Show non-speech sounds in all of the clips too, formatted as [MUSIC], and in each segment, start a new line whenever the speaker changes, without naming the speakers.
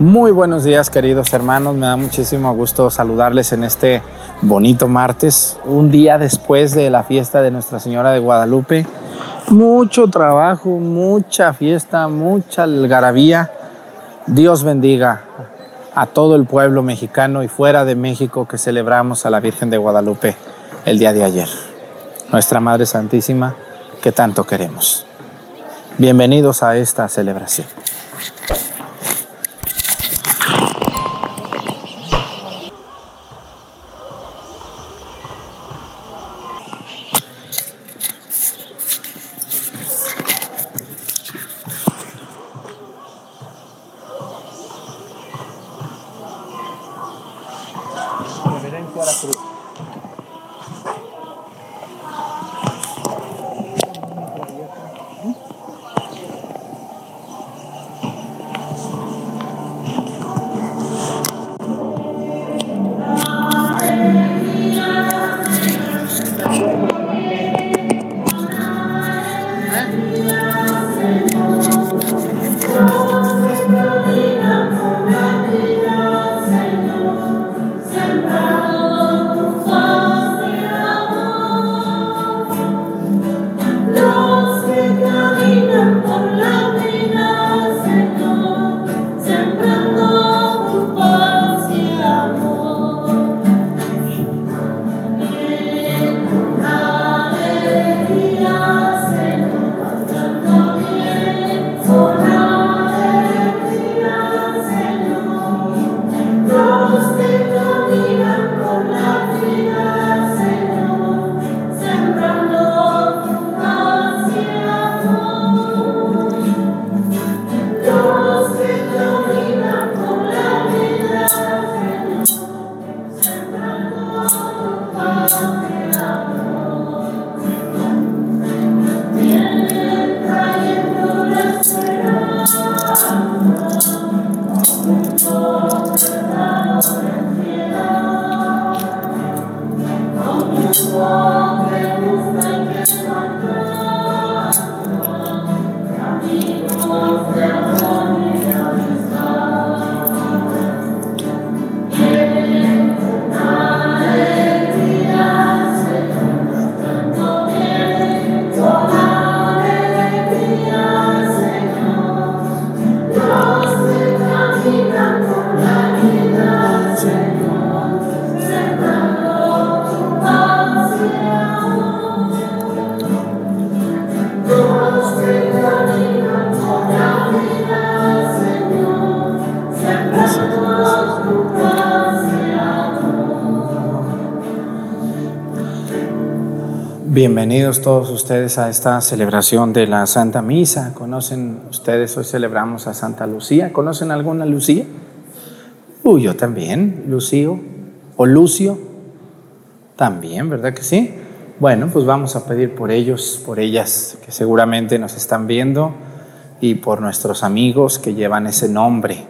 Muy buenos días queridos hermanos, me da muchísimo gusto saludarles en este bonito martes, un día después de la fiesta de Nuestra Señora de Guadalupe. Mucho trabajo, mucha fiesta, mucha algarabía. Dios bendiga a todo el pueblo mexicano y fuera de México que celebramos a la Virgen de Guadalupe el día de ayer. Nuestra Madre Santísima que tanto queremos. Bienvenidos a esta celebración. Bienvenidos todos ustedes a esta celebración de la Santa Misa. ¿Conocen ustedes? Hoy celebramos a Santa Lucía. ¿Conocen alguna Lucía? Uy, yo también, Lucio o Lucio. También, ¿verdad que sí? Bueno, pues vamos a pedir por ellos, por ellas que seguramente nos están viendo y por nuestros amigos que llevan ese nombre.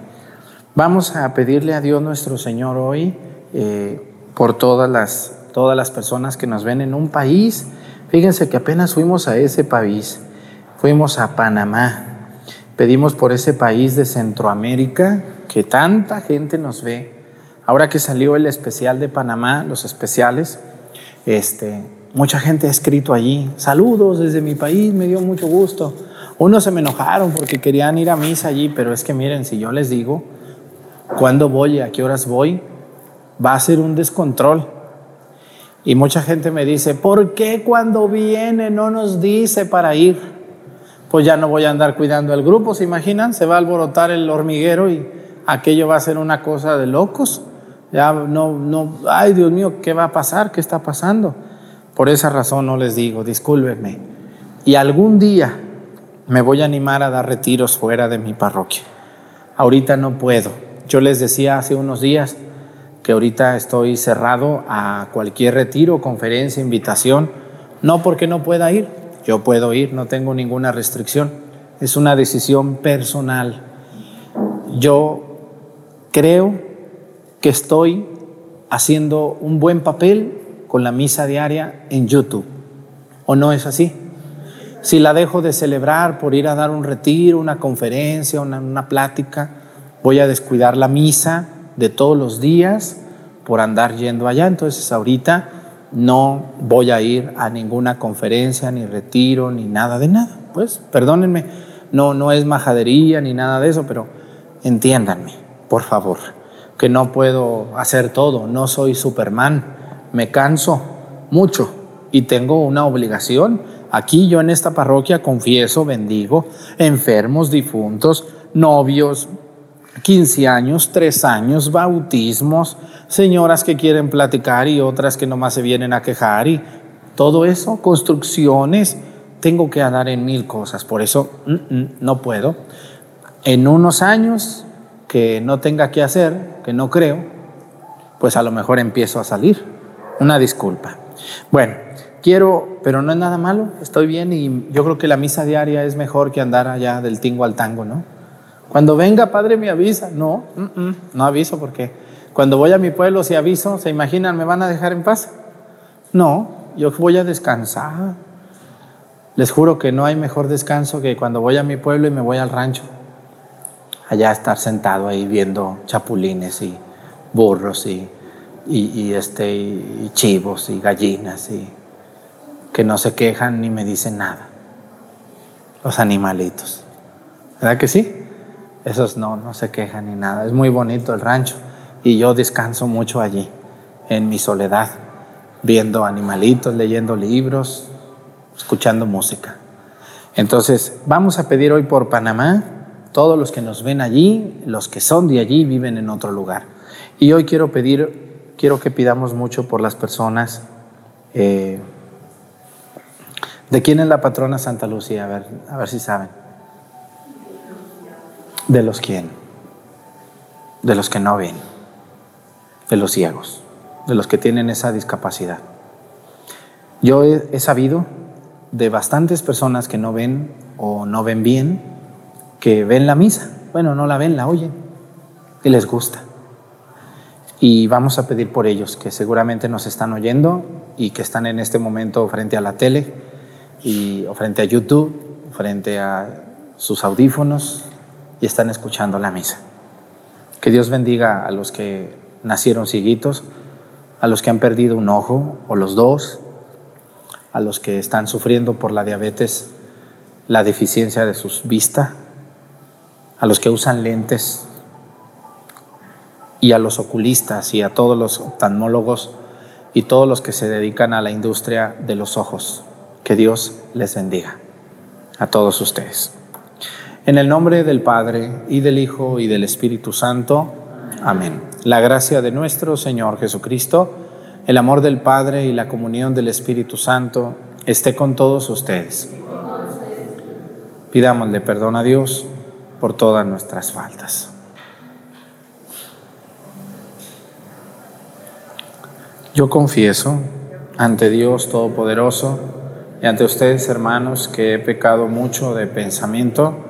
Vamos a pedirle a Dios nuestro Señor hoy eh, por todas las todas las personas que nos ven en un país. Fíjense que apenas fuimos a ese país, fuimos a Panamá. Pedimos por ese país de Centroamérica que tanta gente nos ve. Ahora que salió el especial de Panamá, los especiales, este, mucha gente ha escrito allí, saludos desde mi país, me dio mucho gusto. Unos se me enojaron porque querían ir a misa allí, pero es que miren, si yo les digo cuándo voy y a qué horas voy, va a ser un descontrol. Y mucha gente me dice, ¿por qué cuando viene no nos dice para ir? Pues ya no voy a andar cuidando el grupo, ¿se imaginan? Se va a alborotar el hormiguero y aquello va a ser una cosa de locos. Ya no, no, ay Dios mío, ¿qué va a pasar? ¿Qué está pasando? Por esa razón no les digo, discúlpenme. Y algún día me voy a animar a dar retiros fuera de mi parroquia. Ahorita no puedo. Yo les decía hace unos días, que ahorita estoy cerrado a cualquier retiro, conferencia, invitación, no porque no pueda ir, yo puedo ir, no tengo ninguna restricción, es una decisión personal. Yo creo que estoy haciendo un buen papel con la misa diaria en YouTube, ¿o no es así? Si la dejo de celebrar por ir a dar un retiro, una conferencia, una, una plática, voy a descuidar la misa de todos los días por andar yendo allá. Entonces ahorita no voy a ir a ninguna conferencia, ni retiro, ni nada de nada. Pues perdónenme, no, no es majadería ni nada de eso, pero entiéndanme, por favor, que no puedo hacer todo, no soy Superman, me canso mucho y tengo una obligación. Aquí yo en esta parroquia confieso, bendigo enfermos, difuntos, novios, 15 años, 3 años, bautismos, señoras que quieren platicar y otras que nomás se vienen a quejar y todo eso, construcciones, tengo que andar en mil cosas, por eso mm, mm, no puedo. En unos años que no tenga que hacer, que no creo, pues a lo mejor empiezo a salir. Una disculpa. Bueno, quiero, pero no es nada malo, estoy bien y yo creo que la misa diaria es mejor que andar allá del tingo al tango, ¿no? Cuando venga, padre, me avisa. No, no aviso porque cuando voy a mi pueblo, si aviso, ¿se imaginan, me van a dejar en paz? No, yo voy a descansar. Les juro que no hay mejor descanso que cuando voy a mi pueblo y me voy al rancho. Allá estar sentado ahí viendo chapulines y burros y, y, este, chivos y gallinas y que no se quejan ni me dicen nada. Los animalitos. ¿Verdad que sí? Esos no, no se quejan ni nada. Es muy bonito el rancho y yo descanso mucho allí, en mi soledad, viendo animalitos, leyendo libros, escuchando música. Entonces, vamos a pedir hoy por Panamá, todos los que nos ven allí, los que son de allí, viven en otro lugar. Y hoy quiero pedir, quiero que pidamos mucho por las personas. Eh, ¿De quién es la patrona Santa Lucía? A ver, a ver si saben. ¿De los quién? De los que no ven, de los ciegos, de los que tienen esa discapacidad. Yo he, sabido de bastantes personas que no ven o no ven bien, que ven la misa. Bueno, no la ven, la oyen y les gusta. Y vamos a pedir por ellos que seguramente nos están oyendo y que están en este momento frente a la tele y, o frente a YouTube, frente a sus audífonos, y están escuchando la misa. Que Dios bendiga a los que nacieron cieguitos, a los que han perdido un ojo o los dos, a los que están sufriendo por la diabetes, la deficiencia de sus vista, a los que usan lentes y a los oculistas y a todos los oftalmólogos y todos los que se dedican a la industria de los ojos. Que Dios les bendiga a todos ustedes. En el nombre del Padre, y del Hijo, y del Espíritu Santo. Amén. La gracia de nuestro Señor Jesucristo, el amor del Padre y la comunión del Espíritu Santo esté con todos ustedes. Pidámosle perdón a Dios por todas nuestras faltas. Yo confieso ante Dios Todopoderoso y ante ustedes, hermanos, que he pecado mucho de pensamiento,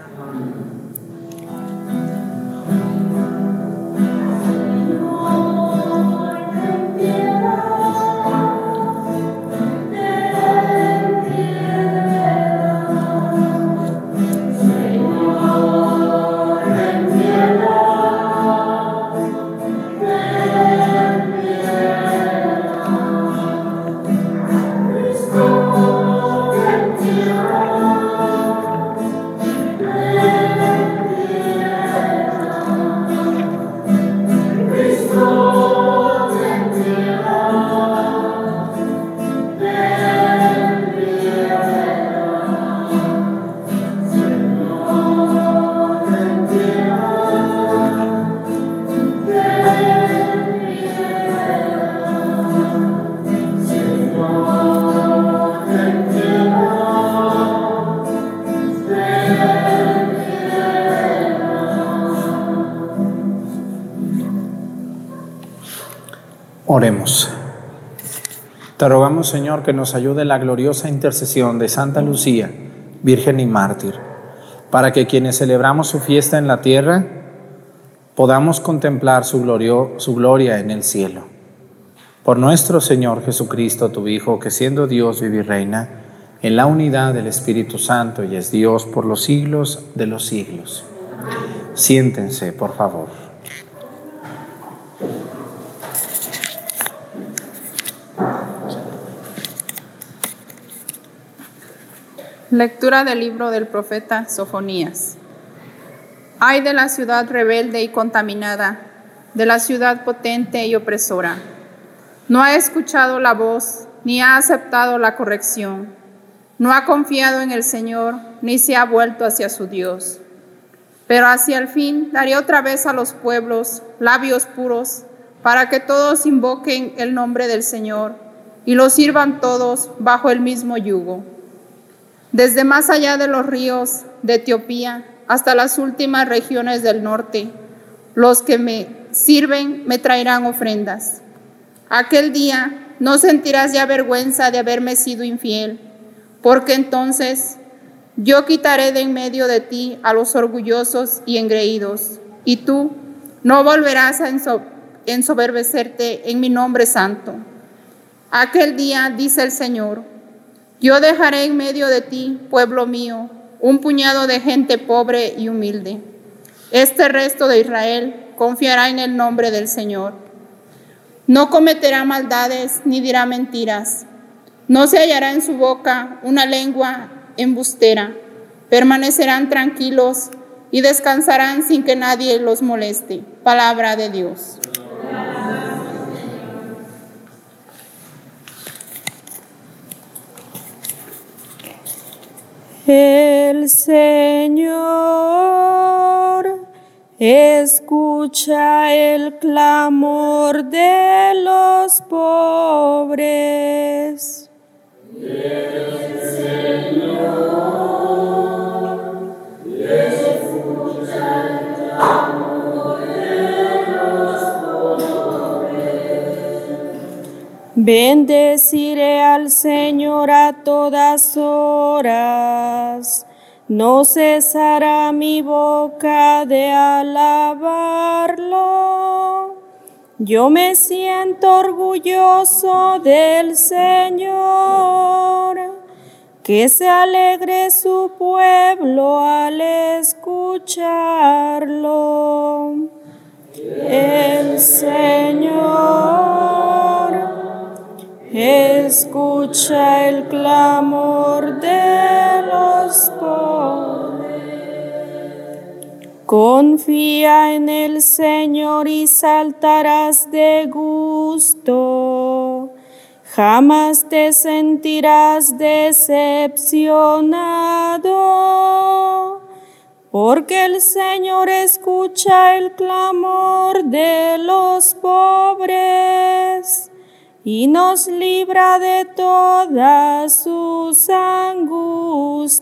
Te rogamos, Señor, que nos ayude la gloriosa intercesión de Santa Lucía, Virgen y Mártir, para que quienes celebramos su fiesta en la tierra podamos contemplar su, glorio, su gloria en el cielo. Por nuestro Señor Jesucristo, tu Hijo, que siendo Dios vive y reina en la unidad del Espíritu Santo y es Dios por los siglos de los siglos. Siéntense, por favor.
Lectura del libro del profeta Sofonías. Ay de la ciudad rebelde y contaminada, de la ciudad potente y opresora. No ha escuchado la voz, ni ha aceptado la corrección. No ha confiado en el Señor, ni se ha vuelto hacia su Dios. Pero hacia el fin daré otra vez a los pueblos labios puros, para que todos invoquen el nombre del Señor y lo sirvan todos bajo el mismo yugo desde más allá de los ríos de Etiopía hasta las últimas regiones del norte, los que me sirven me traerán ofrendas. Aquel día no sentirás ya vergüenza de haberme sido infiel, porque entonces yo quitaré de en medio de ti a los orgullosos y engreídos, y tú no volverás a ensoberbecerte en mi nombre santo. Aquel día, dice el Señor, yo dejaré en medio de ti, pueblo mío, un puñado de gente pobre y humilde. Este resto de Israel confiará en el nombre del Señor. No cometerá maldades ni dirá mentiras. No se hallará en su boca una lengua embustera. Permanecerán tranquilos y descansarán sin que nadie los moleste. Palabra de Dios.
El Señor escucha el clamor de los pobres. Bendeciré al Señor a todas horas. No cesará mi boca de alabarlo. Yo me siento orgulloso del Señor. Que se alegre su pueblo al escucharlo. El Señor escucha el clamor de los pobres. Confía en el Señor y saltarás de gusto. Jamás te sentirás decepcionado, porque el Señor escucha el clamor de los pobres y nos libra de todas sus angustias.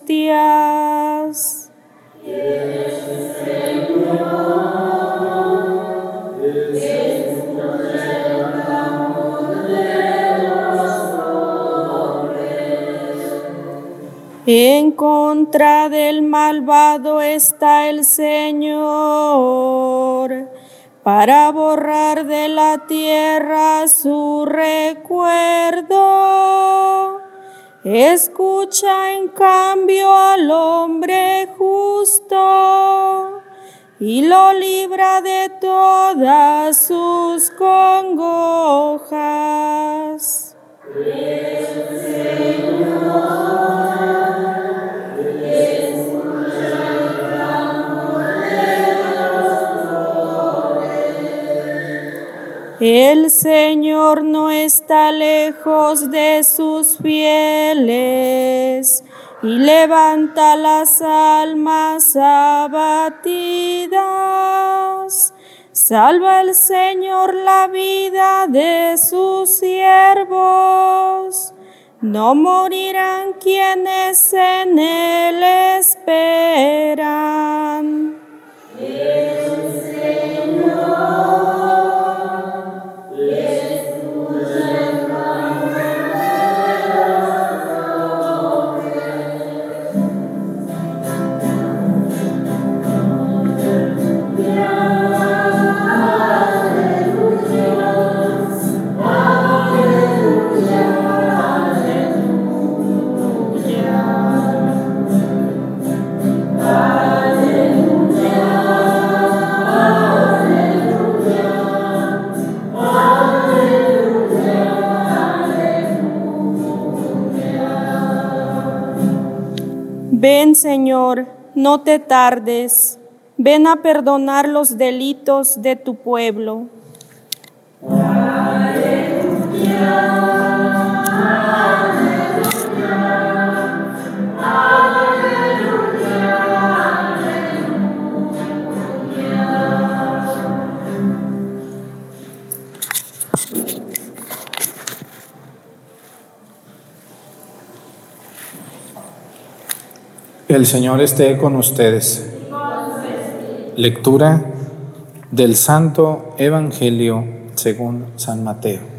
En contra del malvado está el Señor para borrar de la tierra su recuerdo. Escucha en cambio al hombre justo y lo libra de todas sus congojas. El Señor no está lejos de sus fieles y levanta las almas abatidas. Salva el Señor la vida de sus siervos. No morirán quienes en Él esperan. El Señor no te tardes. Ven a perdonar los delitos de tu pueblo.
El Señor esté con ustedes. Lectura del Santo Evangelio según San Mateo.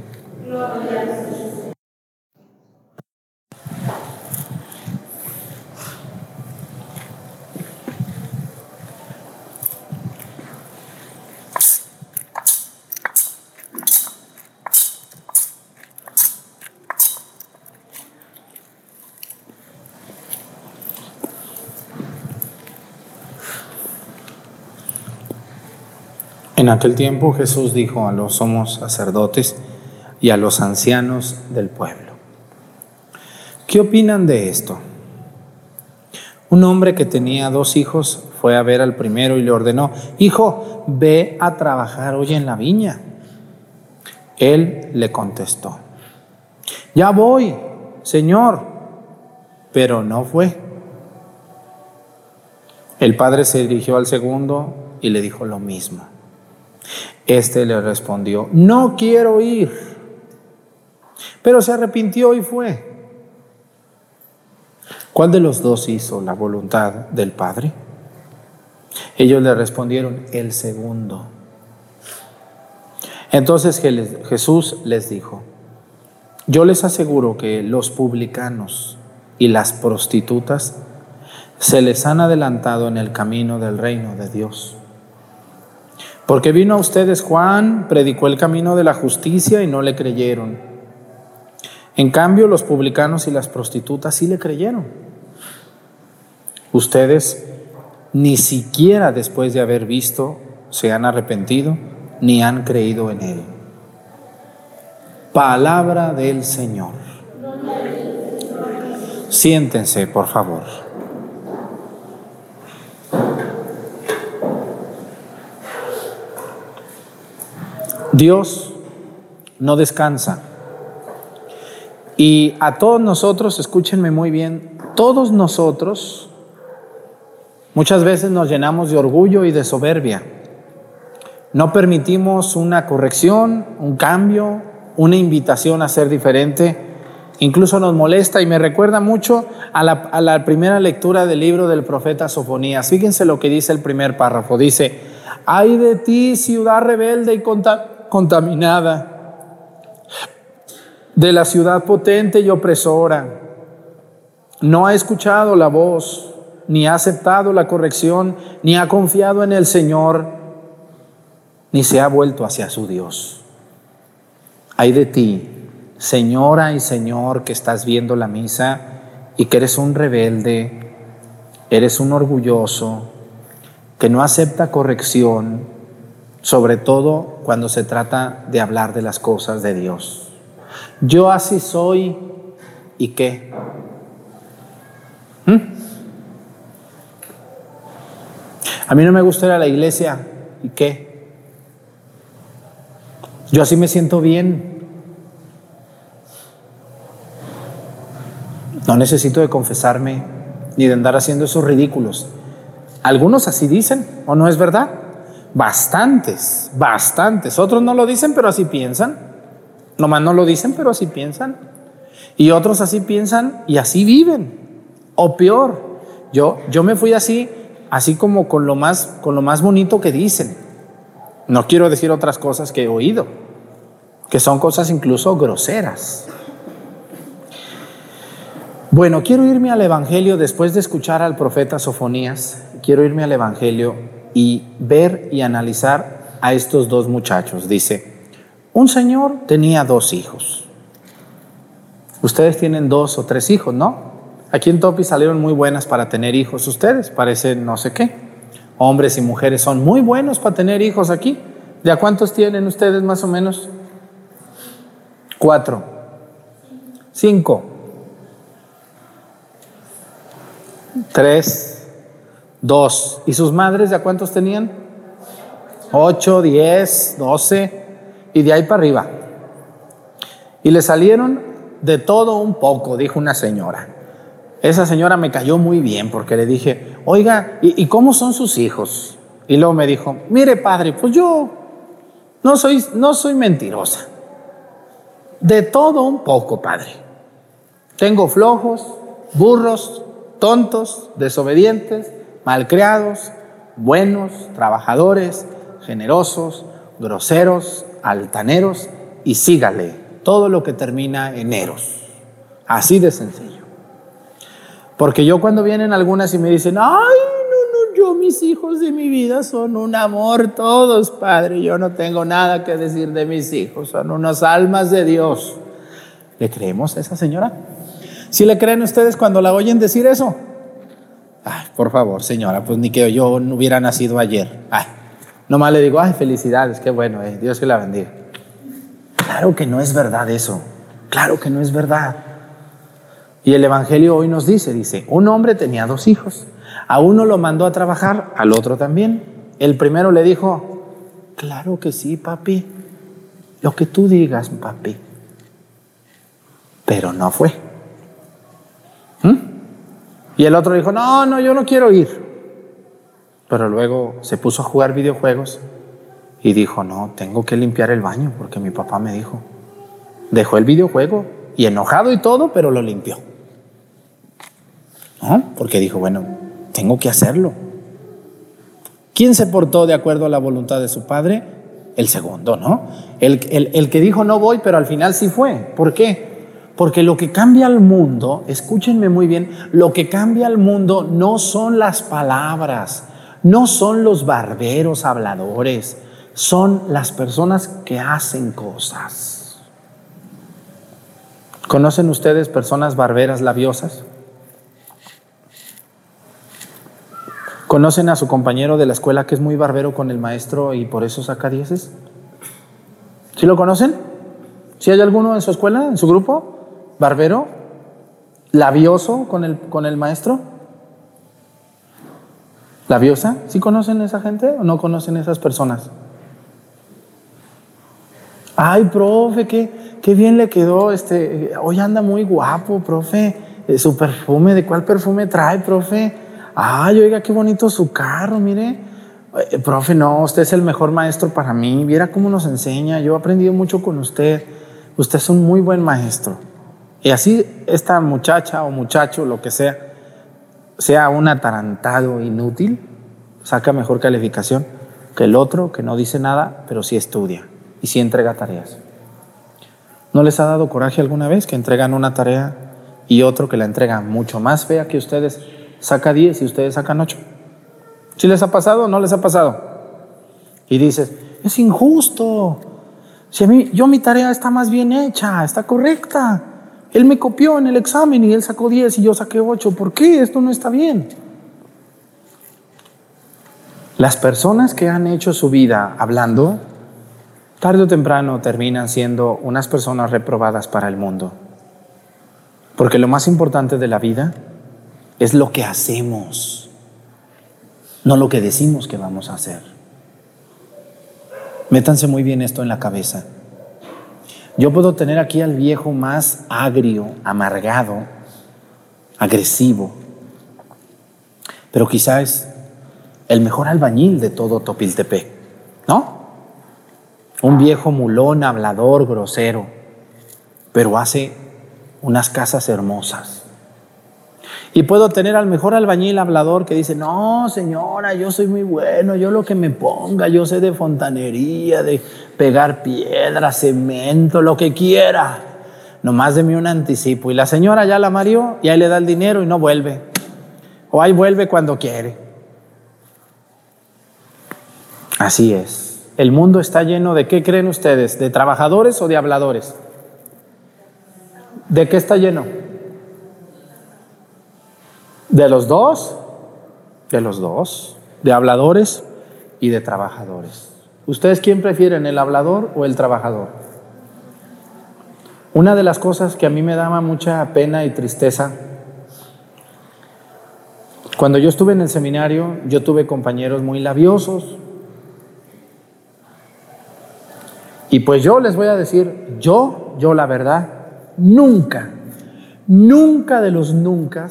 En aquel tiempo Jesús dijo a los somos sacerdotes y a los ancianos del pueblo, ¿qué opinan de esto? Un hombre que tenía dos hijos fue a ver al primero y le ordenó, hijo, ve a trabajar hoy en la viña. Él le contestó, ya voy, Señor, pero no fue. El padre se dirigió al segundo y le dijo lo mismo. Este le respondió, no quiero ir. Pero se arrepintió y fue. ¿Cuál de los dos hizo la voluntad del Padre? Ellos le respondieron, el segundo. Entonces Jesús les dijo, yo les aseguro que los publicanos y las prostitutas se les han adelantado en el camino del reino de Dios. Porque vino a ustedes Juan, predicó el camino de la justicia y no le creyeron. En cambio, los publicanos y las prostitutas sí le creyeron. Ustedes ni siquiera después de haber visto se han arrepentido ni han creído en él. Palabra del Señor. Siéntense, por favor. Dios no descansa. Y a todos nosotros, escúchenme muy bien, todos nosotros muchas veces nos llenamos de orgullo y de soberbia. No permitimos una corrección, un cambio, una invitación a ser diferente. Incluso nos molesta y me recuerda mucho a la, primera lectura del libro del profeta Sofonías. Fíjense lo que dice el primer párrafo. Dice, ay de ti, ciudad rebelde y contaminada, de la ciudad potente y opresora. No ha escuchado la voz, ni ha aceptado la corrección, ni ha confiado en el Señor, ni se ha vuelto hacia su Dios. Hay de ti, señora y señor, que estás viendo la misa y que eres un rebelde, eres un orgulloso, que no acepta corrección, sobre todo cuando se trata de hablar de las cosas de Dios. Yo así soy y qué. ¿Mm? A mí no me gusta ir a la iglesia y qué. Yo así me siento bien. No necesito de confesarme ni de andar haciendo esos ridículos. Algunos así dicen, ¿o no es verdad? Bastantes, bastantes. Otros no lo dicen, pero así piensan. Nomás no lo dicen, pero así piensan. Y otros así piensan y así viven. O peor, yo, yo me fui así, así como con lo, más, con lo más bonito que dicen. No quiero decir otras cosas que he oído, que son cosas incluso groseras. Bueno, quiero irme al Evangelio después de escuchar al profeta Sofonías. Quiero irme al Evangelio y ver y analizar a estos dos muchachos. Dice, un señor tenía dos hijos. Ustedes tienen dos o tres hijos, ¿no? Aquí en Topi salieron muy buenas para tener hijos ustedes, parece no sé qué. Hombres y mujeres son muy buenos para tener hijos aquí. ¿De a cuántos tienen ustedes más o menos? Cuatro. Cinco. tres, dos. ¿Y sus madres ya cuántos tenían? Ocho, diez, doce, y de ahí para arriba. Y le salieron de todo un poco, dijo una señora. Esa señora me cayó muy bien porque le dije, oiga, ¿y, cómo son sus hijos? Y luego me dijo, mire padre, pues yo no soy, no soy mentirosa. De todo un poco, padre. Tengo flojos, burros, tontos, desobedientes, malcriados, buenos, trabajadores, generosos, groseros, altaneros y sígale todo lo que termina en eros. Así de sencillo. Porque yo cuando vienen algunas y me dicen, ay, no, no, yo mis hijos de mi vida son un amor todos, Padre, yo no tengo nada que decir de mis hijos, son unas almas de Dios. ¿Le creemos a esa señora? ¿Si le creen ustedes cuando la oyen decir eso? Ay, por favor, señora, pues ni que yo no hubiera nacido ayer. Ay, nomás le digo, ay, felicidades, qué bueno, eh, Dios que la bendiga. Claro que no es verdad eso. Claro que no es verdad. Y el Evangelio hoy nos dice, dice, un hombre tenía dos hijos. A uno lo mandó a trabajar, al otro también. El primero le dijo, claro que sí, papi. Lo que tú digas, papi. Pero no fue. ¿Mm? Y el otro dijo, no, no, yo no quiero ir. Pero luego se puso a jugar videojuegos y dijo, no, tengo que limpiar el baño porque mi papá me dijo. Dejó el videojuego y enojado y todo, pero lo limpió. Porque dijo, bueno, tengo que hacerlo. ¿Quién se portó de acuerdo a la voluntad de su padre? El segundo, ¿no? El, el que dijo no voy, pero al final sí fue. ¿Por qué? Porque lo que cambia al mundo, escúchenme muy bien, lo que cambia al mundo no son las palabras, no son los barberos habladores, son las personas que hacen cosas. ¿Conocen ustedes personas barberas labiosas? ¿Conocen a su compañero de la escuela que es muy barbero con el maestro y por eso saca dieces? ¿Sí lo conocen? ¿Sí hay alguno en su escuela, en su grupo? ¿Barbero? ¿Labioso con el, con el maestro? ¿Labiosa? ¿Sí conocen esa gente o no conocen esas personas? Ay, profe, qué, qué bien le quedó. Este, hoy anda muy guapo, profe. Eh, su perfume, ¿de cuál perfume trae, profe? Ay, oiga, qué bonito su carro, mire. Eh, profe, no, usted es el mejor maestro para mí. Viera cómo nos enseña. Yo he aprendido mucho con usted. Usted es un muy buen maestro. Y así esta muchacha o muchacho, lo que sea, sea un atarantado inútil, saca mejor calificación que el otro que no dice nada, pero sí estudia y sí entrega tareas. ¿No les ha dado coraje alguna vez que entregan una tarea y otro que la entrega mucho más fea que ustedes saca 10 y ustedes sacan 8. ¿Sí les ha pasado o no les ha pasado? Y dices, es injusto. Si a mí, yo mi tarea está más bien hecha, está correcta. Él me copió en el examen y él sacó 10 y yo saqué 8. ¿Por qué? Esto no está bien. Las personas que han hecho su vida hablando, tarde o temprano terminan siendo unas personas reprobadas para el mundo. Porque lo más importante de la vida es lo que hacemos, no lo que decimos que vamos a hacer. Métanse muy bien esto en la cabeza. Yo puedo tener aquí al viejo más agrio, amargado, agresivo, pero quizás el mejor albañil de todo Topiltepec, ¿no? Un viejo mulón, hablador, grosero, pero hace unas casas hermosas y puedo tener al mejor albañil hablador que dice, no, señora, yo soy muy bueno, yo lo que me ponga, yo sé de fontanería, de pegar piedra, cemento, lo que quiera. Nomás de mí un anticipo. Y la señora ya la marió y ahí le da el dinero y no vuelve. O ahí vuelve cuando quiere. Así es. El mundo está lleno de, ¿qué creen ustedes? ¿De trabajadores o de habladores? ¿De qué está lleno? De los dos, de los dos, de habladores y de trabajadores. ¿Ustedes quién prefieren, el hablador o el trabajador? Una de las cosas que a mí me daba mucha pena y tristeza Cuando yo estuve en el seminario, yo tuve compañeros muy labiosos. Y pues yo les voy a decir, yo, yo la verdad, nunca, nunca de los nunca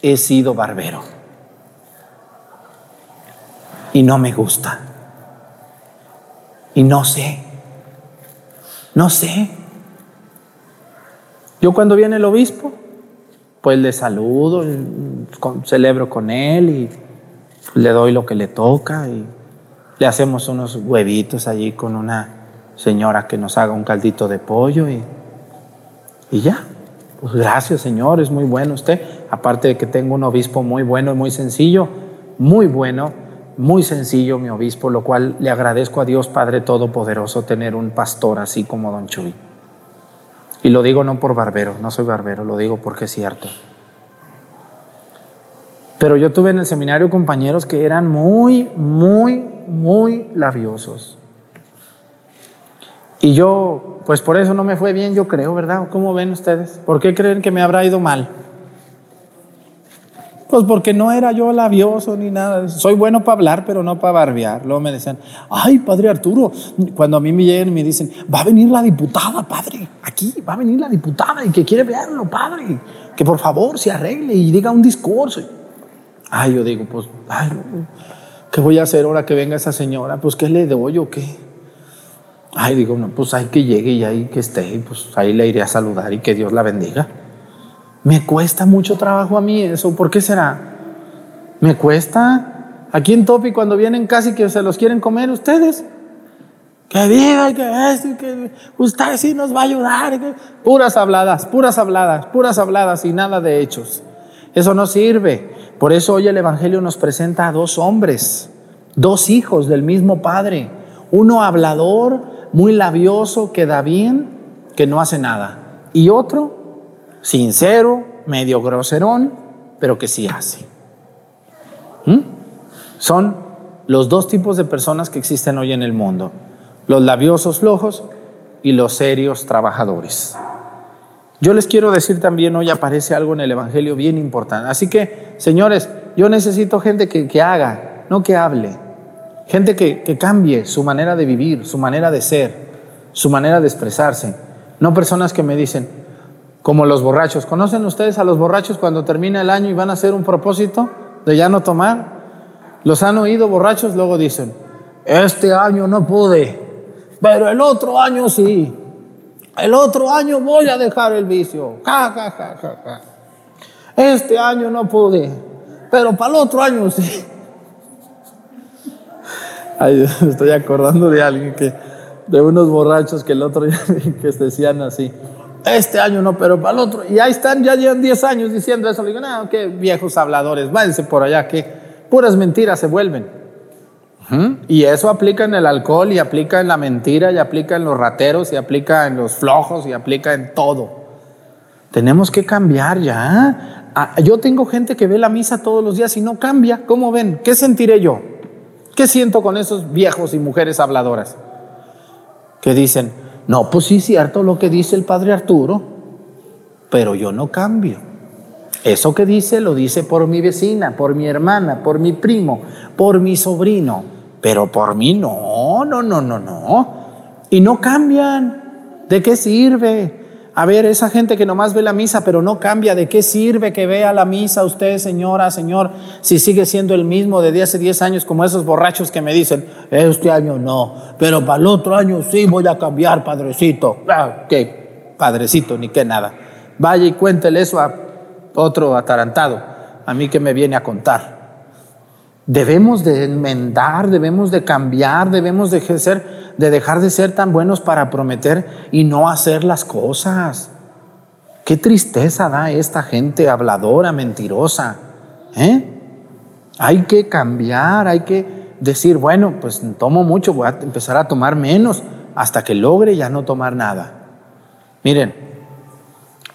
he sido barbero. Y no me gusta. Y no sé. No sé. Yo cuando viene el obispo, pues le saludo, celebro con él y le doy lo que le toca y le hacemos unos huevitos allí con una señora que nos haga un caldito de pollo y, y ya. Pues gracias Señor, es muy bueno usted. Aparte de que tengo un obispo muy bueno y muy sencillo, muy bueno, muy sencillo mi obispo, lo cual le agradezco a Dios Padre Todopoderoso tener un pastor así como Don Chuy. Y lo digo no por barbero, no soy barbero, lo digo porque es cierto. Pero yo tuve en el seminario compañeros que eran muy, muy, muy labiosos. Y yo, pues por eso no me fue bien, yo creo, ¿verdad? ¿Cómo ven ustedes? ¿Por qué creen que me habrá ido mal? Pues porque no era yo labioso ni nada. Soy bueno para hablar, pero no para barbear. Luego me decían, ay, padre Arturo, cuando a mí me llegan y me dicen, va a venir la diputada, padre, aquí va a venir la diputada y que quiere verlo, padre, que por favor se arregle y diga un discurso. Ay, yo digo, pues, ay, ¿qué voy a hacer ahora que venga esa señora? Pues, ¿qué le doy o qué? Ay, digo, no, pues hay que llegue y ahí que esté, pues ahí le iré a saludar y que Dios la bendiga. Me cuesta mucho trabajo a mí eso. ¿Por qué será? Me cuesta. Aquí en Topi cuando vienen casi que se los quieren comer ustedes. Que viva, que esto, que usted sí nos va a ayudar. Puras habladas, puras habladas, puras habladas y nada de hechos. Eso no sirve. Por eso hoy el Evangelio nos presenta a dos hombres, dos hijos del mismo Padre. Uno hablador, muy labioso, que da bien, que no hace nada. Y otro sincero, medio groserón, pero que sí hace. ¿Mm? Son los dos tipos de personas que existen hoy en el mundo, los labiosos flojos y los serios trabajadores. Yo les quiero decir también, hoy aparece algo en el Evangelio bien importante. Así que, señores, yo necesito gente que, haga, no que hable. Gente que, que cambie su manera de vivir, su manera de ser, su manera de expresarse. No personas que me dicen, como los borrachos. ¿Conocen ustedes a los borrachos cuando termina el año y van a hacer un propósito de ya no tomar? Los han oído borrachos, luego dicen, este año no pude, pero el otro año sí. El otro año voy a dejar el vicio. Este año no pude, pero para el otro año sí. [LAUGHS] Ay, [LAUGHS] estoy acordando de alguien que, de unos borrachos que el otro [LAUGHS] día que decían así. Este año no, pero para el otro. Y ahí están, ya llevan 10 años diciendo eso. Le digo, no, qué viejos habladores, váyanse por allá, que puras mentiras se vuelven. Y eso aplica en el alcohol, y aplica en la mentira, y aplica en los rateros, y aplica en los flojos, y aplica en todo. Tenemos que cambiar ya. Ah, yo tengo gente que ve la misa todos los días y no cambia. ¿Cómo ven? ¿Qué sentiré yo? ¿Qué siento con esos viejos y mujeres habladoras? Que dicen, no, pues sí, cierto lo que dice el padre Arturo, pero yo no cambio. Eso que dice lo dice por mi vecina, por mi hermana, por mi primo, por mi sobrino, pero por mí no, no, no, no, no. Y no cambian. ¿De qué sirve? A ver, esa gente que nomás ve la misa, pero no cambia, ¿de qué sirve que vea la misa usted, señora, señor, si sigue siendo el mismo de hace 10 años como esos borrachos que me dicen, este año no, pero para el otro año sí voy a cambiar, padrecito. Ah, ¿Qué? Padrecito, ni qué nada. Vaya y cuéntele eso a otro atarantado, a mí que me viene a contar. Debemos de enmendar, debemos de cambiar, debemos de ser de dejar de ser tan buenos para prometer y no hacer las cosas. Qué tristeza da esta gente habladora, mentirosa. ¿eh? Hay que cambiar, hay que decir, bueno, pues tomo mucho, voy a empezar a tomar menos hasta que logre ya no tomar nada. Miren,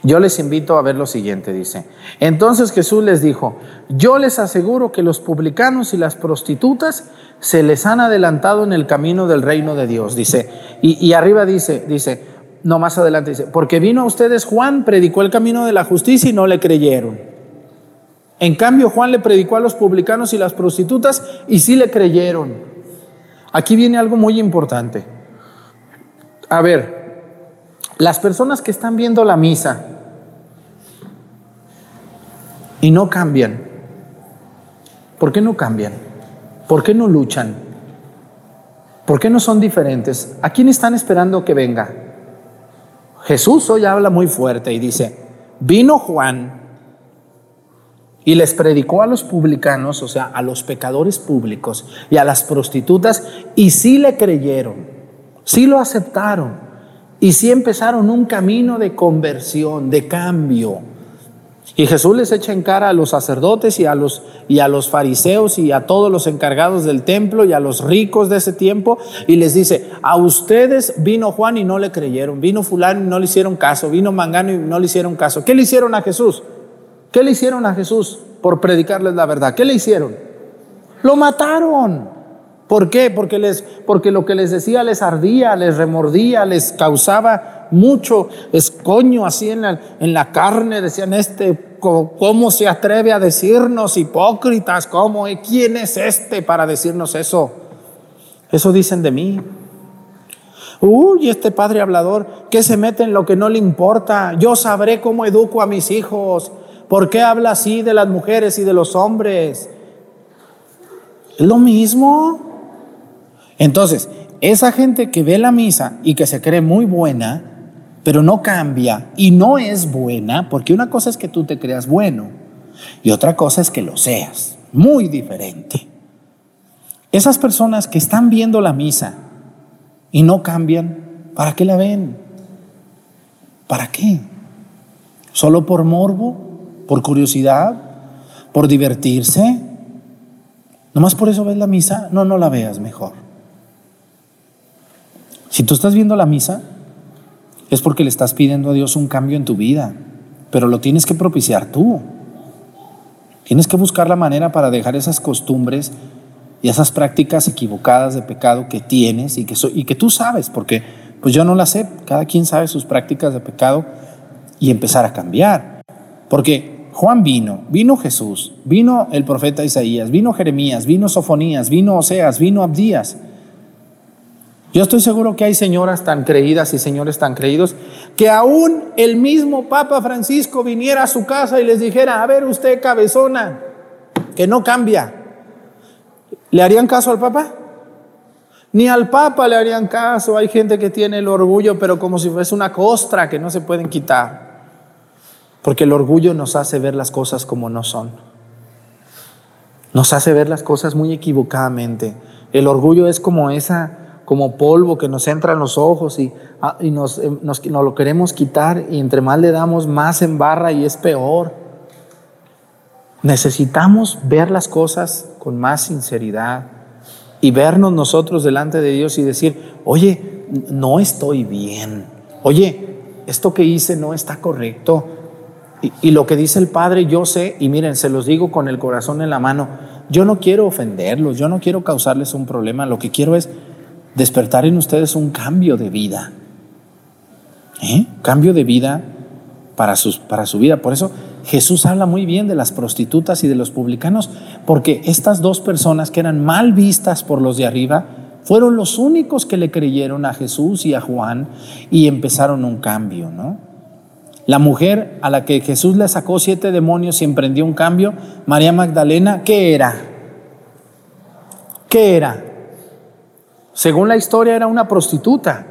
yo les invito a ver lo siguiente, dice. Entonces Jesús les dijo, yo les aseguro que los publicanos y las prostitutas se les han adelantado en el camino del reino de Dios, dice. Y, arriba dice, dice, no más adelante dice, porque vino a ustedes Juan, predicó el camino de la justicia y no le creyeron. En cambio, Juan le predicó a los publicanos y las prostitutas y sí le creyeron. Aquí viene algo muy importante. A ver, las personas que están viendo la misa y no cambian, ¿por qué no cambian? ¿Por qué no luchan? ¿Por qué no son diferentes? ¿A quién están esperando que venga? Jesús hoy habla muy fuerte y dice, vino Juan y les predicó a los publicanos, o sea, a los pecadores públicos y a las prostitutas, y sí le creyeron, sí lo aceptaron, y sí empezaron un camino de conversión, de cambio. Y Jesús les echa en cara a los sacerdotes y a los, y a los fariseos y a todos los encargados del templo y a los ricos de ese tiempo y les dice, a ustedes vino Juan y no le creyeron, vino fulano y no le hicieron caso, vino Mangano y no le hicieron caso. ¿Qué le hicieron a Jesús? ¿Qué le hicieron a Jesús por predicarles la verdad? ¿Qué le hicieron? Lo mataron. ¿Por qué? Porque, les, porque lo que les decía les ardía, les remordía, les causaba mucho escoño así en la, en la carne. Decían, este, ¿cómo se atreve a decirnos hipócritas? ¿Cómo? ¿Quién es este para decirnos eso? Eso dicen de mí. Uy, este padre hablador que se mete en lo que no le importa. Yo sabré cómo educo a mis hijos. ¿Por qué habla así de las mujeres y de los hombres? Es lo mismo. Entonces, esa gente que ve la misa y que se cree muy buena, pero no cambia y no es buena, porque una cosa es que tú te creas bueno y otra cosa es que lo seas, muy diferente. Esas personas que están viendo la misa y no cambian, ¿para qué la ven? ¿Para qué? ¿Solo por morbo? ¿Por curiosidad? ¿Por divertirse? ¿Nomás por eso ves la misa? No, no la veas mejor. Si tú estás viendo la misa, es porque le estás pidiendo a Dios un cambio en tu vida, pero lo tienes que propiciar tú. Tienes que buscar la manera para dejar esas costumbres y esas prácticas equivocadas de pecado que tienes y que, y que tú sabes, porque pues yo no las sé, cada quien sabe sus prácticas de pecado y empezar a cambiar. Porque Juan vino, vino Jesús, vino el profeta Isaías, vino Jeremías, vino Sofonías, vino Oseas, vino Abdías. Yo estoy seguro que hay señoras tan creídas y señores tan creídos que aún el mismo Papa Francisco viniera a su casa y les dijera, a ver usted cabezona, que no cambia. ¿Le harían caso al Papa? Ni al Papa le harían caso. Hay gente que tiene el orgullo, pero como si fuese una costra que no se pueden quitar. Porque el orgullo nos hace ver las cosas como no son. Nos hace ver las cosas muy equivocadamente. El orgullo es como esa como polvo que nos entra en los ojos y, ah, y nos, eh, nos, nos, lo queremos quitar y entre más le damos, más embarra y es peor. Necesitamos ver las cosas con más sinceridad y vernos nosotros delante de Dios y decir, oye, no estoy bien, oye, esto que hice no está correcto. Y, y lo que dice el Padre, yo sé, y miren, se los digo con el corazón en la mano, yo no quiero ofenderlos, yo no quiero causarles un problema, lo que quiero es despertar en ustedes un cambio de vida. ¿Eh? Cambio de vida para, sus, para su vida. Por eso Jesús habla muy bien de las prostitutas y de los publicanos, porque estas dos personas que eran mal vistas por los de arriba, fueron los únicos que le creyeron a Jesús y a Juan y empezaron un cambio, ¿no? La mujer a la que Jesús le sacó siete demonios y emprendió un cambio, María Magdalena, ¿qué era? ¿Qué era? Según la historia era una prostituta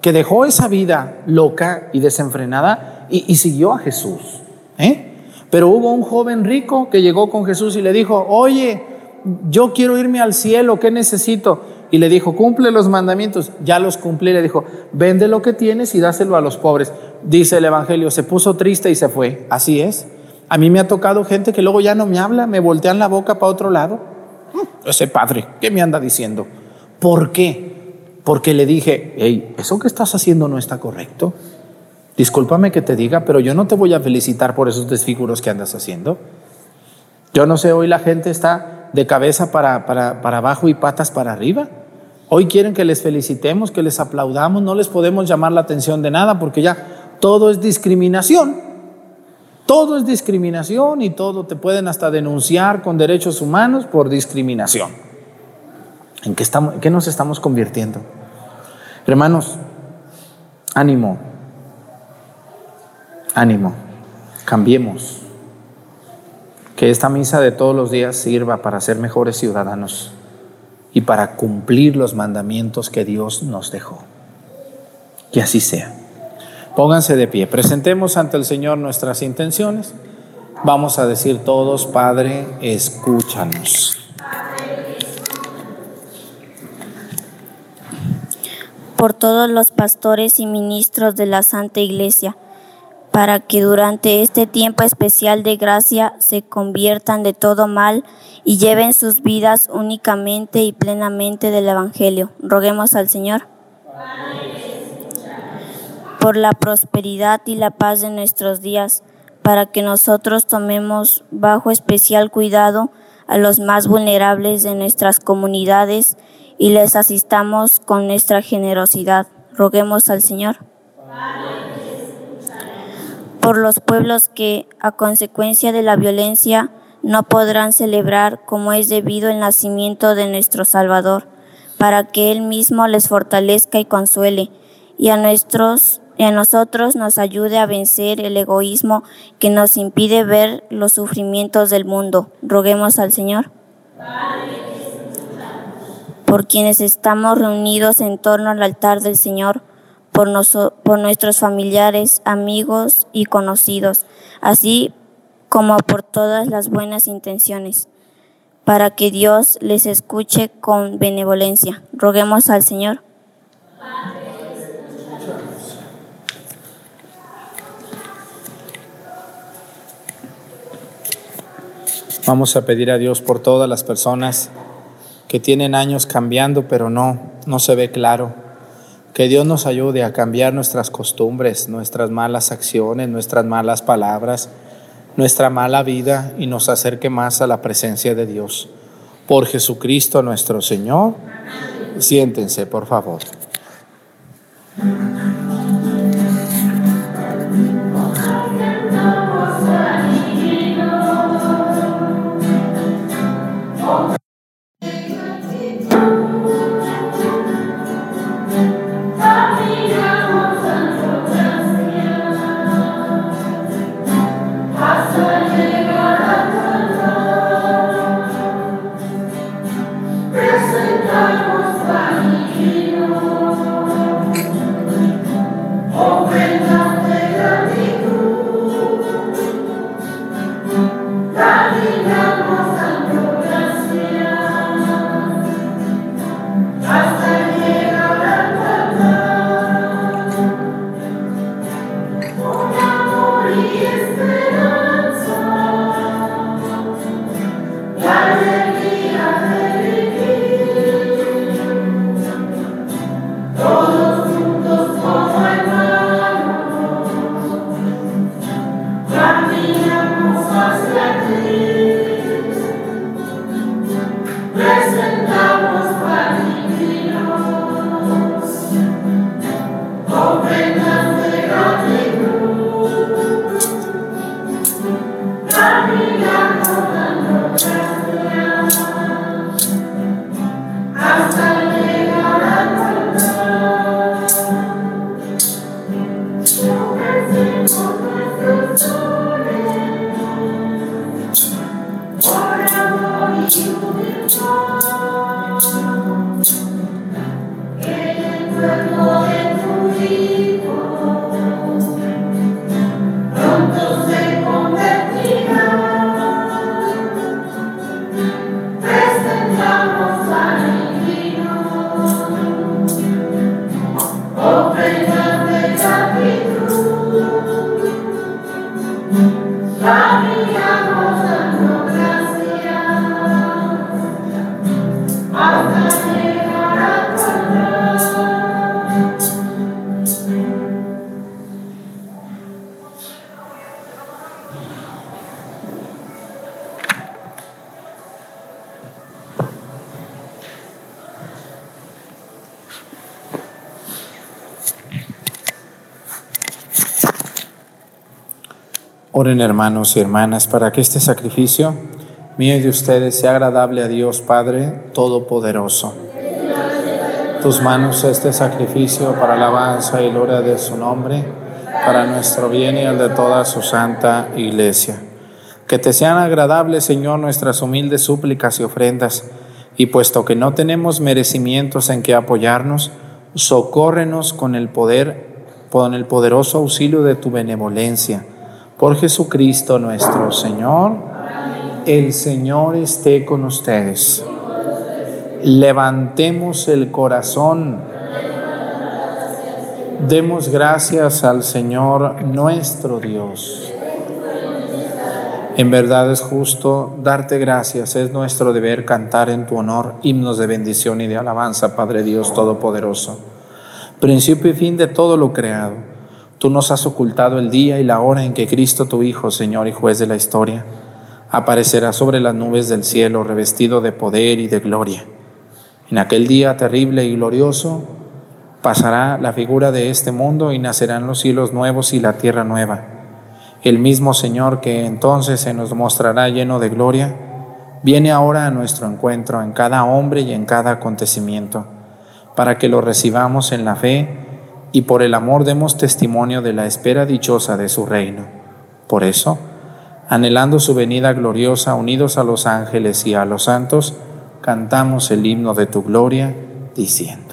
que dejó esa vida loca y desenfrenada y, siguió a Jesús. ¿eh? Pero hubo un joven rico que llegó con Jesús y le dijo, oye, yo quiero irme al cielo, ¿qué necesito? Y le dijo, cumple los mandamientos. Ya los cumplí. Le dijo, vende lo que tienes y dáselo a los pobres. Dice el Evangelio, se puso triste y se fue. Así es. A mí me ha tocado gente que luego ya no me habla, me voltean la boca para otro lado. Mm, ese padre, ¿qué me anda diciendo? ¿Por qué? Porque le dije, hey, eso que estás haciendo no está correcto. Discúlpame que te diga, pero yo no te voy a felicitar por esos desfiguros que andas haciendo. Yo no sé, hoy la gente está de cabeza para, para, para abajo y patas para arriba. Hoy quieren que les felicitemos, que les aplaudamos, no les podemos llamar la atención de nada porque ya todo es discriminación. Todo es discriminación y todo te pueden hasta denunciar con derechos humanos por discriminación. ¿En qué, estamos, qué nos estamos convirtiendo? Hermanos, ánimo, ánimo, cambiemos. Que esta misa de todos los días sirva para ser mejores ciudadanos y para cumplir los mandamientos que Dios nos dejó. Que así sea. Pónganse de pie, presentemos ante el Señor nuestras intenciones. Vamos a decir todos, Padre, escúchanos.
Por todos los pastores y ministros de la Santa Iglesia, para que durante este tiempo especial de gracia se conviertan de todo mal y lleven sus vidas únicamente y plenamente del Evangelio. Roguemos al Señor. Por la prosperidad y la paz de nuestros días, para que nosotros tomemos bajo especial cuidado a los más vulnerables de nuestras comunidades y les asistamos con nuestra generosidad. Roguemos al Señor por los pueblos que, a consecuencia de la violencia, no podrán celebrar como es debido el nacimiento de nuestro Salvador, para que Él mismo les fortalezca y consuele, y a, nuestros, a nosotros nos ayude a vencer el egoísmo que nos impide ver los sufrimientos del mundo. Roguemos al Señor. Por quienes estamos reunidos en torno al altar del Señor, por, por nuestros familiares, amigos y conocidos, así como por todas las buenas intenciones, para que Dios les escuche con benevolencia. Roguemos al Señor.
Vamos a pedir a Dios por todas las personas que tienen años cambiando, pero no, no se ve claro que Dios nos ayude a cambiar nuestras costumbres, nuestras malas acciones, nuestras malas palabras, nuestra mala vida y nos acerque más a la presencia de Dios. Por Jesucristo nuestro Señor. Siéntense, por favor. Hermanos y hermanas para que este sacrificio mío y de ustedes sea agradable a Dios Padre Todopoderoso. Tus manos este sacrificio para alabanza y gloria de su nombre, para nuestro bien y el de toda su santa iglesia. Que te sean agradables, Señor, nuestras humildes súplicas y ofrendas, y puesto que no tenemos merecimientos en que apoyarnos, socórrenos con el poder, con el poderoso auxilio de tu benevolencia por Jesucristo nuestro Señor, el Señor esté con ustedes. Levantemos el corazón. Demos gracias al Señor nuestro Dios. En verdad es justo darte gracias, es nuestro deber cantar en tu honor himnos de bendición y de alabanza, Padre Dios Todopoderoso, principio y fin de todo lo creado Tú nos has ocultado el día y la hora en que Cristo, tu Hijo, Señor y juez de la historia, aparecerá sobre las nubes del cielo revestido de poder y de gloria. En aquel día terrible y glorioso pasará la figura de este mundo y nacerán los cielos nuevos y la tierra nueva. El mismo Señor que entonces se nos mostrará lleno de gloria, viene ahora a nuestro encuentro en cada hombre y en cada acontecimiento, para que lo recibamos en la fe y por el amor demos testimonio de la espera dichosa de su reino. Por eso, anhelando su venida gloriosa, unidos a los ángeles y a los santos, cantamos el himno de tu gloria, diciendo.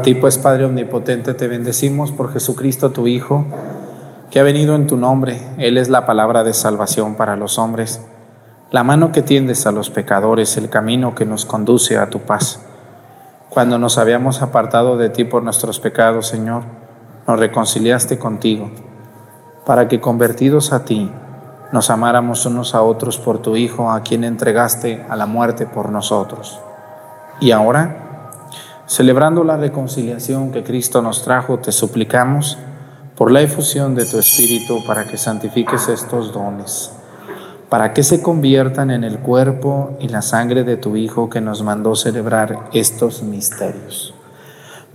A ti pues, Padre Omnipotente, te bendecimos por Jesucristo tu Hijo, que ha venido en tu nombre. Él es la palabra de salvación para los hombres, la mano que tiendes a los pecadores, el camino que nos conduce a tu paz. Cuando nos habíamos apartado de ti por nuestros pecados, Señor, nos reconciliaste contigo, para que convertidos a ti, nos amáramos unos a otros por tu Hijo, a quien entregaste a la muerte por nosotros. Y ahora, Celebrando la reconciliación que Cristo nos trajo, te suplicamos por la efusión de tu Espíritu para que santifiques estos dones, para que se conviertan en el cuerpo y la sangre de tu Hijo que nos mandó celebrar estos misterios.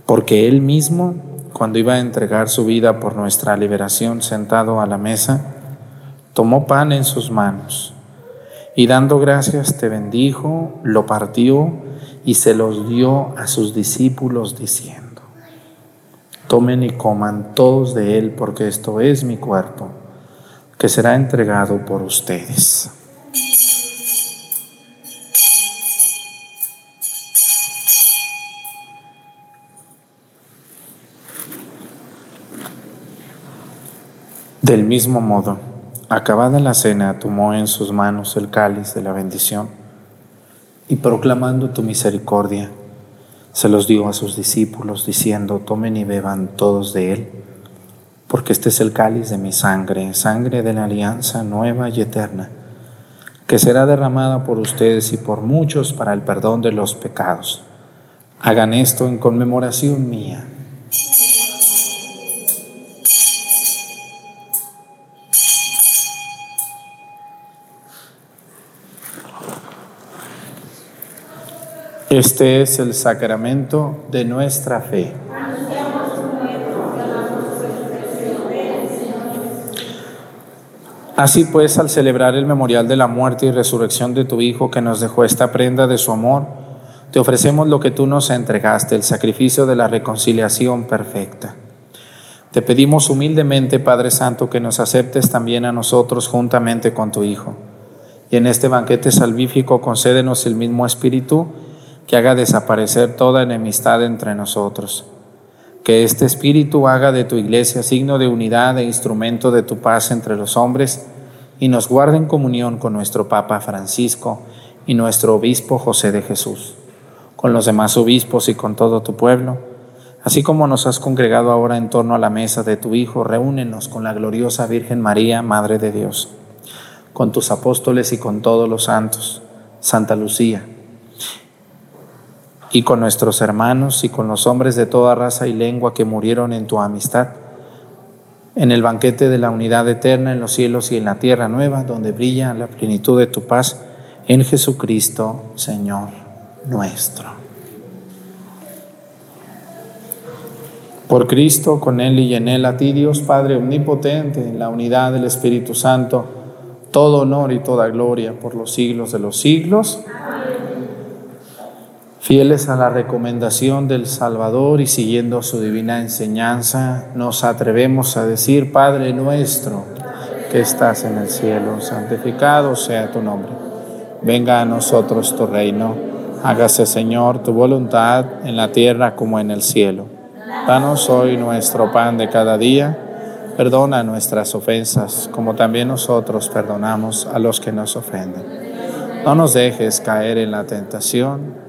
Porque Él mismo, cuando iba a entregar su vida por nuestra liberación sentado a la mesa, tomó pan en sus manos y dando gracias te bendijo, lo partió y se los dio a sus discípulos diciendo, tomen y coman todos de él porque esto es mi cuerpo, que será entregado por ustedes. Del mismo modo, acabada la cena, tomó en sus manos el cáliz de la bendición y proclamando tu misericordia, se los dio a sus discípulos, diciendo, tomen y beban todos de él, porque este es el cáliz de mi sangre, sangre de la alianza nueva y eterna, que será derramada por ustedes y por muchos para el perdón de los pecados. Hagan esto en conmemoración mía. Este es el sacramento de nuestra fe. Así pues, al celebrar el memorial de la muerte y resurrección de tu Hijo que nos dejó esta prenda de su amor, te ofrecemos lo que tú nos entregaste, el sacrificio de la reconciliación perfecta. Te pedimos humildemente, Padre Santo, que nos aceptes también a nosotros juntamente con tu Hijo Y en este banquete salvífico concédenos el mismo Espíritu que haga desaparecer toda enemistad entre nosotros. Que este Espíritu haga de tu iglesia signo de unidad e instrumento de tu paz entre los hombres y nos guarde en comunión con nuestro Papa Francisco y nuestro Obispo José de Jesús, con los demás obispos y con todo tu pueblo. Así como nos has congregado ahora en torno a la mesa de tu Hijo, reúnenos con la gloriosa Virgen María, Madre de Dios, con tus apóstoles y con todos los santos, Santa Lucía, y con nuestros hermanos y con los hombres de toda raza y lengua que murieron en tu amistad, en el banquete de la unidad eterna en los cielos y en la tierra nueva, donde brilla la plenitud de tu paz, en Jesucristo, Señor nuestro. Por Cristo, con Él y en Él, a ti Dios Padre Omnipotente, en la unidad del Espíritu Santo, todo honor y toda gloria por los siglos de los siglos. Fieles a la recomendación del Salvador y siguiendo su divina enseñanza, nos atrevemos a decir, Padre nuestro, que estás en el cielo, santificado sea tu nombre. Venga a nosotros tu reino. Hágase, Señor, tu voluntad en la tierra como en el cielo. Danos hoy nuestro pan de cada día. Perdona nuestras ofensas, como también nosotros perdonamos a los que nos ofenden. No nos dejes caer en la tentación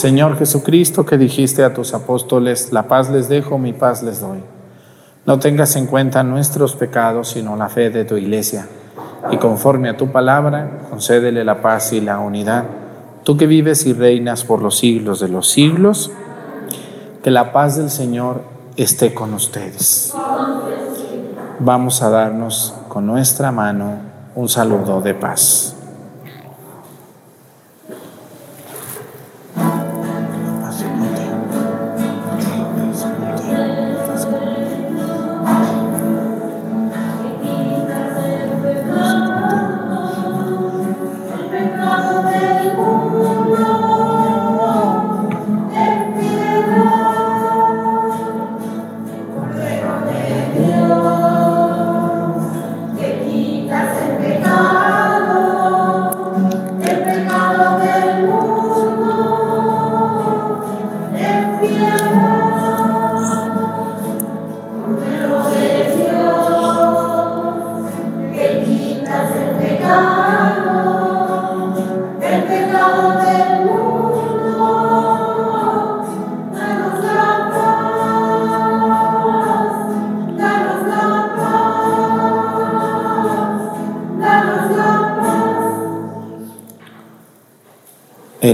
Señor Jesucristo, que dijiste a tus apóstoles, la paz les dejo, mi paz les doy. No tengas en cuenta nuestros pecados, sino la fe de tu iglesia. Y conforme a tu palabra, concédele la paz y la unidad. Tú que vives y reinas por los siglos de los siglos, que la paz del Señor esté con ustedes. Vamos a darnos con nuestra mano un saludo de paz.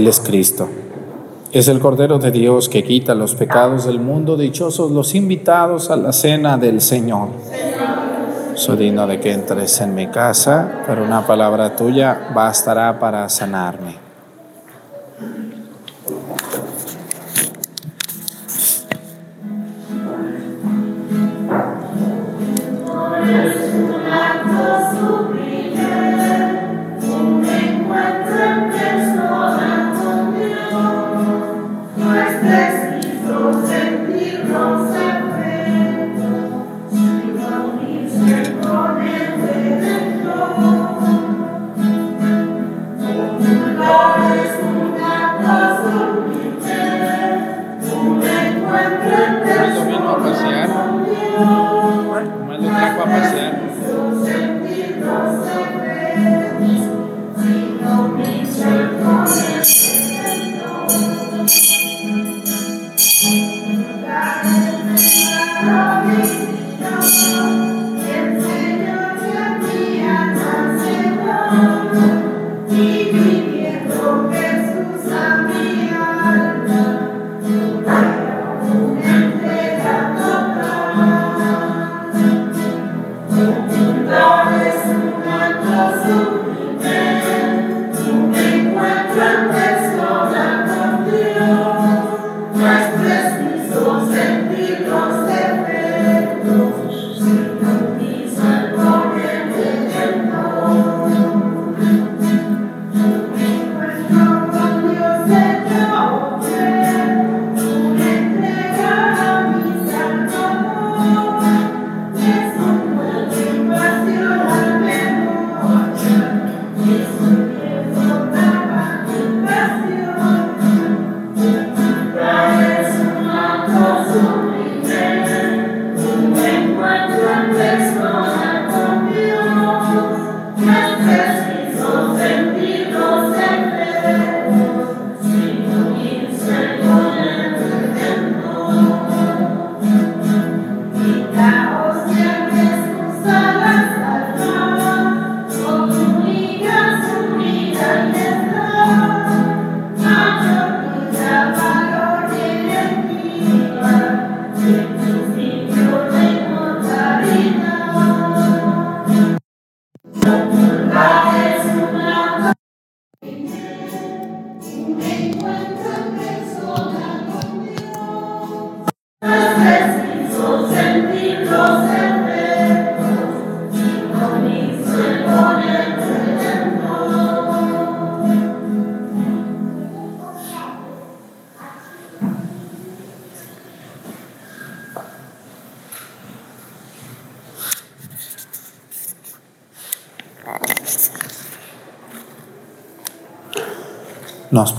Es Cristo. Es el Cordero de Dios que quita los pecados del mundo. Dichosos los invitados a la cena del Señor. Soy digno de que entres en mi casa, pero una palabra tuya bastará para sanarme.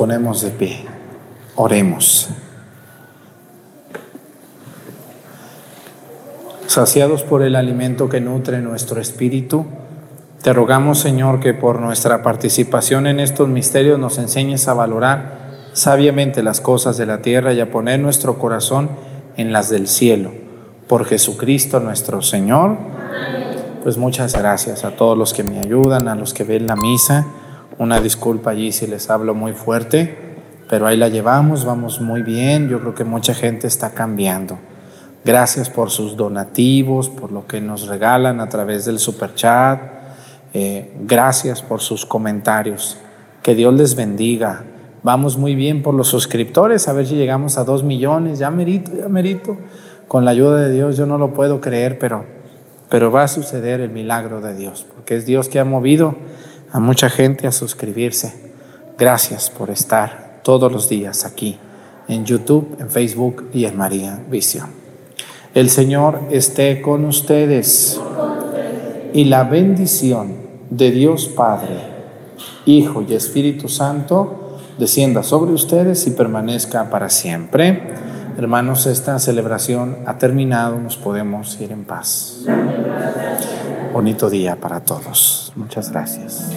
Ponemos de pie. Oremos. Saciados por el alimento que nutre nuestro espíritu, te rogamos, Señor, que por nuestra participación en estos misterios nos enseñes a valorar sabiamente las cosas de la tierra y a poner nuestro corazón en las del cielo. Por Jesucristo nuestro Señor. Pues muchas gracias a todos los que me ayudan, a los que ven la misa. Una disculpa allí si les hablo muy fuerte, pero ahí la llevamos, vamos muy bien. Yo creo que mucha gente está cambiando. Gracias por sus donativos, por lo que nos regalan a través del super chat. Eh, gracias por sus comentarios. Que Dios les bendiga. Vamos muy bien por los suscriptores, a ver si llegamos a dos millones. Ya merito, ya merito. Con la ayuda de Dios yo no lo puedo creer, pero, pero va a suceder el milagro de Dios, porque es Dios que ha movido a mucha gente a suscribirse. Gracias por estar todos los días aquí en YouTube, en Facebook y en María Visión. El Señor esté con ustedes y la bendición de Dios Padre, Hijo y Espíritu Santo descienda sobre ustedes y permanezca para siempre. Hermanos, esta celebración ha terminado, nos podemos ir en paz. Bonito día para todos. Muchas gracias.